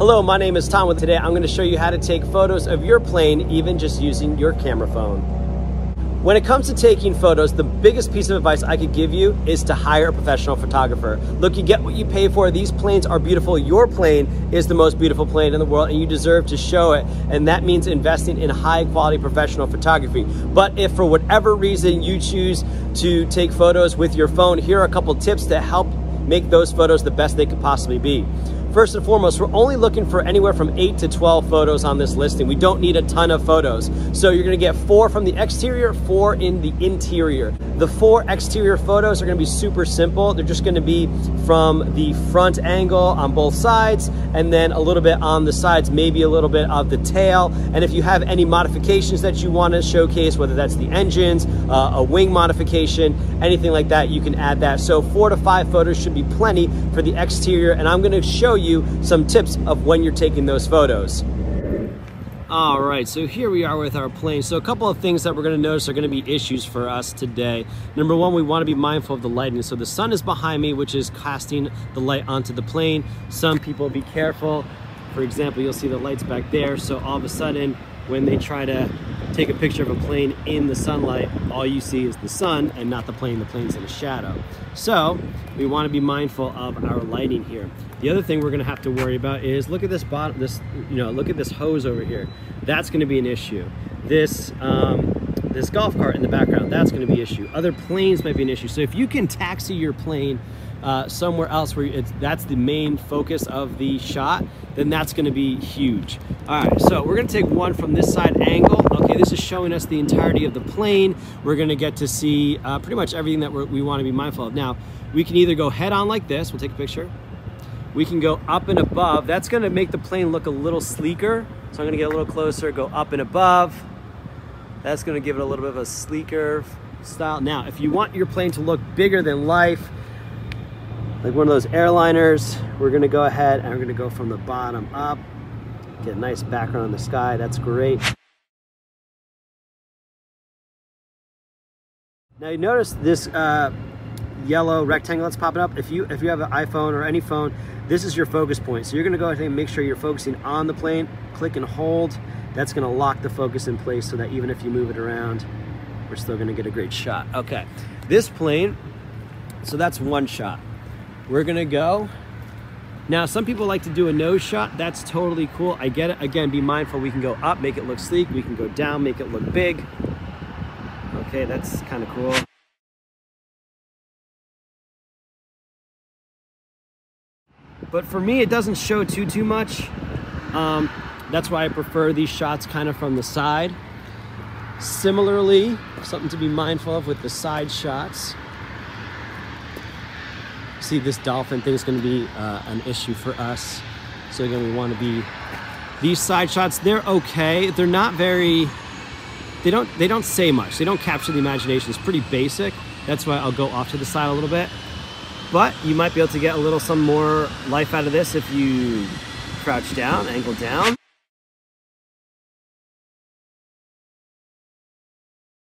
Hello, my name is Tom. With today, I'm going to show you how to take photos of your plane, even just using your camera phone. When it comes to taking photos, the biggest piece of advice I could give you is to hire a professional photographer. Look, you get what you pay for. These planes are beautiful. Your plane is the most beautiful plane in the world and you deserve to show it. And that means investing in high quality professional photography. But if for whatever reason you choose to take photos with your phone, here are a couple tips to help make those photos the best they could possibly be. First and foremost, we're only looking for anywhere from 8 to 12 photos on this listing. We don't need a ton of photos. So you're gonna get four from the exterior, four in the interior. The four exterior photos are gonna be super simple. They're just gonna be from the front angle on both sides and then a little bit on the sides, maybe a little bit of the tail. And if you have any modifications that you wanna showcase, whether that's the engines, uh, a wing modification, anything like that, you can add that. So four to five photos should be plenty for the exterior. And I'm gonna show you some tips of when you're taking those photos. All right, so here we are with our plane. So a couple of things that we're gonna notice are gonna be issues for us today. Number one, we wanna be mindful of the lighting. So the sun is behind me, which is casting the light onto the plane. Some people be careful. For example, you'll see the lights back there. So all of a sudden, when they try to take a picture of a plane in the sunlight, all you see is the sun and not the plane. The plane's in a shadow. So we want to be mindful of our lighting here. The other thing we're going to have to worry about is look at this bottom, this you know, look at this hose over here. That's going to be an issue. This um, this golf cart in the background, that's going to be an issue. Other planes might be an issue. So if you can taxi your plane uh, somewhere else where it's that's the main focus of the shot, then that's to be huge. All right, so we're to take one from this side angle. Okay, this is showing us the entirety of the plane. We're to get to see uh, pretty much everything that we want to be mindful of. Now, we can either go head on like this. We'll take a picture. We can go up and above. That's to make the plane look a little sleeker. So I'm to get a little closer, go up and above. That's to give it a little bit of a sleeker style. Now, if you want your plane to look bigger than life, like one of those airliners, we're gonna go ahead and we're gonna go from the bottom up, get a nice background in the sky, that's great. Now you notice this uh, yellow rectangle that's popping up. If you if you have an iPhone or any phone, this is your focus point. So you're gonna go ahead and make sure you're focusing on the plane, click and hold. That's gonna lock the focus in place so that even if you move it around, we're still gonna get a great shot. Okay, this plane, so that's one shot. We're gonna go. Now, some people like to do a nose shot. That's totally cool. I get it. Again, be mindful. We can go up, make it look sleek. We can go down, make it look big. Okay, that's kind of cool. But for me, it doesn't show too, too much. Um, that's why I prefer these shots kind of from the side. Similarly, something to be mindful of with the side shots see this dolphin thing is going to be uh, an issue for us. So again, we want to be these side shots. They're okay. They're not very. They don't. They don't say much. They don't capture the imagination. It's pretty basic. That's why I'll go off to the side a little bit. But you might be able to get a little some more life out of this if you crouch down, angle down.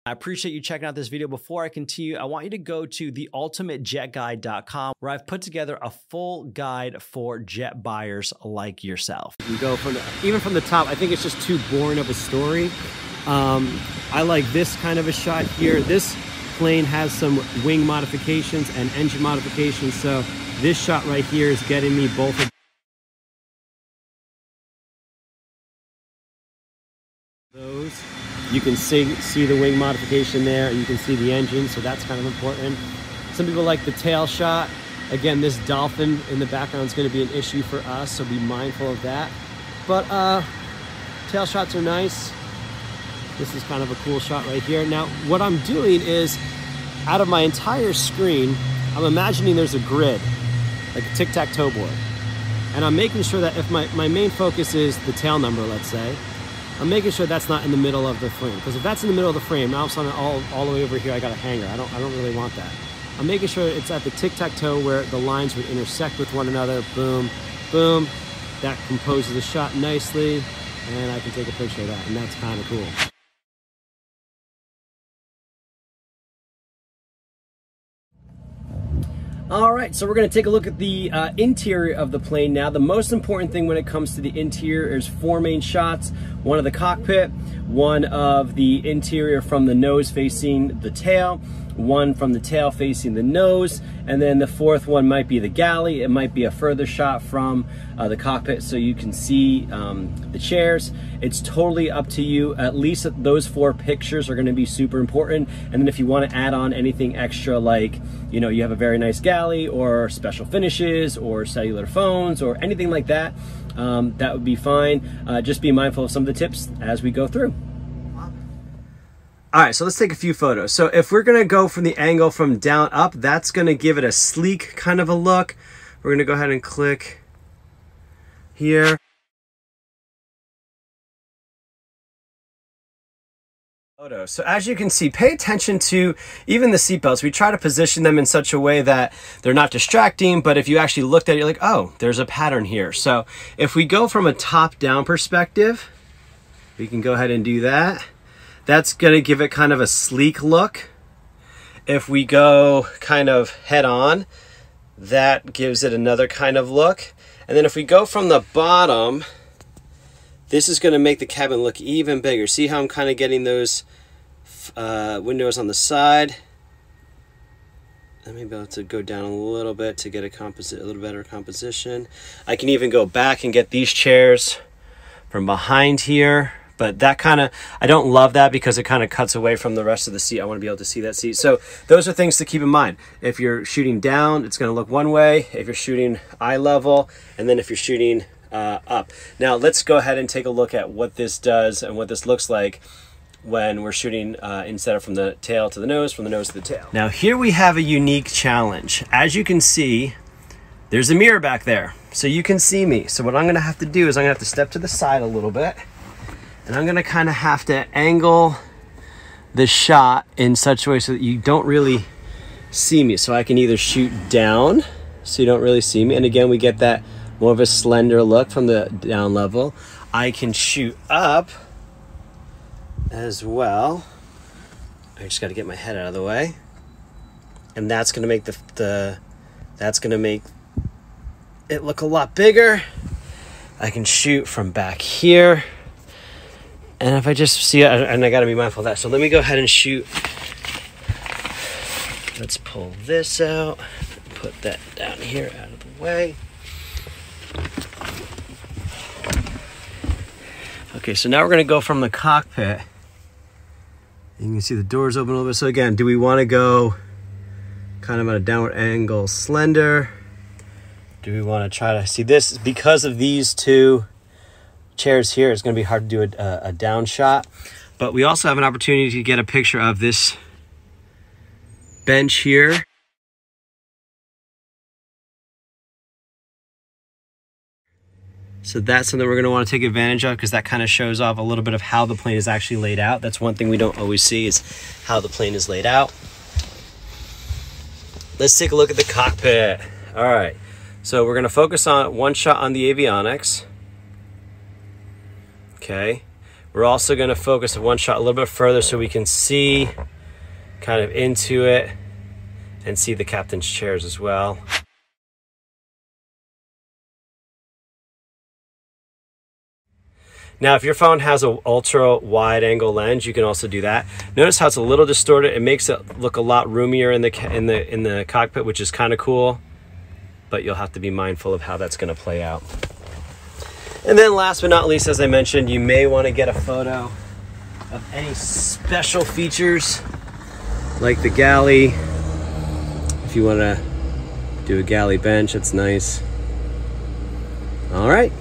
I appreciate you checking out this video. Before I continue, I want you to go to theultimatejetguide.com where I've put together a full guide for jet buyers like yourself. You go from even from the top, I think it's just too boring of a story. Um, I like this kind of a shot here. This plane has some wing modifications and engine modifications. So this shot right here is getting me both You can see, see the wing modification there, you can see the engine, so that's kind of important. Some people like the tail shot. Again, this dolphin in the background is gonna be an issue for us, so be mindful of that. But uh, tail shots are nice. This is kind of a cool shot right here. Now, what I'm doing is, out of my entire screen, I'm imagining there's a grid, like a tic-tac-toe board. And I'm making sure that if my, my main focus is the tail number, let's say, I'm making sure that's not in the middle of the frame. Because if that's in the middle of the frame, now sudden all, all the way over here I got a hangar. I don't, I don't really want that. I'm making sure it's at the tic-tac-toe where the lines would intersect with one another. Boom, boom. That composes the shot nicely. And I can take a picture of that. And that's kind of cool. All right, so we're gonna take a look at the uh, interior of the plane now. The most important thing when it comes to the interior is four main shots. One of the cockpit, one of the interior from the nose facing the tail, one from the tail facing the nose, and then the fourth one might be the galley. It might be a further shot from uh, the cockpit so you can see um, the chairs. It's totally up to you. At least those four pictures are gonna be super important. And then if you wanna add on anything extra like, you know, you have a very nice galley or special finishes or cellular phones or anything like that, um, that would be fine. Uh, just be mindful of some of the tips as we go through. All right, so let's take a few photos. So if we're gonna go from the angle from down up, that's gonna give it a sleek kind of a look. We're gonna go ahead and click here. So as you can see, pay attention to even the seatbelts. We try to position them in such a way that they're not distracting, but if you actually looked at it, you're like, oh, there's a pattern here. So if we go from a top-down perspective, we can go ahead and do that. That's gonna give it kind of a sleek look. If we go kind of head on, that gives it another kind of look. And then if we go from the bottom, this is gonna make the cabin look even bigger. See how I'm kind of getting those uh, windows on the side? Let me be able to go down a little bit to get a composite, a little better composition. I can even go back and get these chairs from behind here but that kind of I don't love that because it kind of cuts away from the rest of the seat. I want to be able to see that seat. So those are things to keep in mind. If you're shooting down, it's going to look one way. If you're shooting eye level, and then if you're shooting uh, up. Now let's go ahead and take a look at what this does and what this looks like when we're shooting uh, instead of from the tail to the nose, from the nose to the tail. Now here we have a unique challenge. As you can see, there's a mirror back there. So you can see me. So what I'm gonna have to do is I'm gonna have to step to the side a little bit. And I'm gonna kind of have to angle the shot in such a way so that you don't really see me. So I can either shoot down so you don't really see me. And again, we get that more of a slender look from the down level. I can shoot up as well. I just got to get my head out of the way. And that's going to make the, the that's going to make it look a lot bigger. I can shoot from back here. And if I just see it, and I got to be mindful of that. So let me go ahead and shoot. Let's pull this out, put that down here out of the way. Okay, so now we're to go from the cockpit. You can see the doors open a little bit. So again, do we want to go kind of at a downward angle slender? Do we want to try to see this because of these two chairs here, it's going to be hard to do a, a down shot. But we also have an opportunity to get a picture of this bench here. So that's something we're going to want to take advantage of because that kind of shows off a little bit of how the plane is actually laid out. That's one thing we don't always see is how the plane is laid out. Let's take a look at the cockpit. All right. So we're going to focus on one shot on the avionics okay? We're also gonna focus a one shot a little bit further so we can see kind of into it and see the captain's chairs as well. Now, if your phone has an ultra wide angle lens, you can also do that. Notice how it's a little distorted. It makes it look a lot roomier in the in the in the cockpit, which is kind of cool. But you'll have to be mindful of how that's going to play out. And then last but not least, as I mentioned, you may want to get a photo of any special features like the galley. If you want to do a galley bench, it's nice. All right.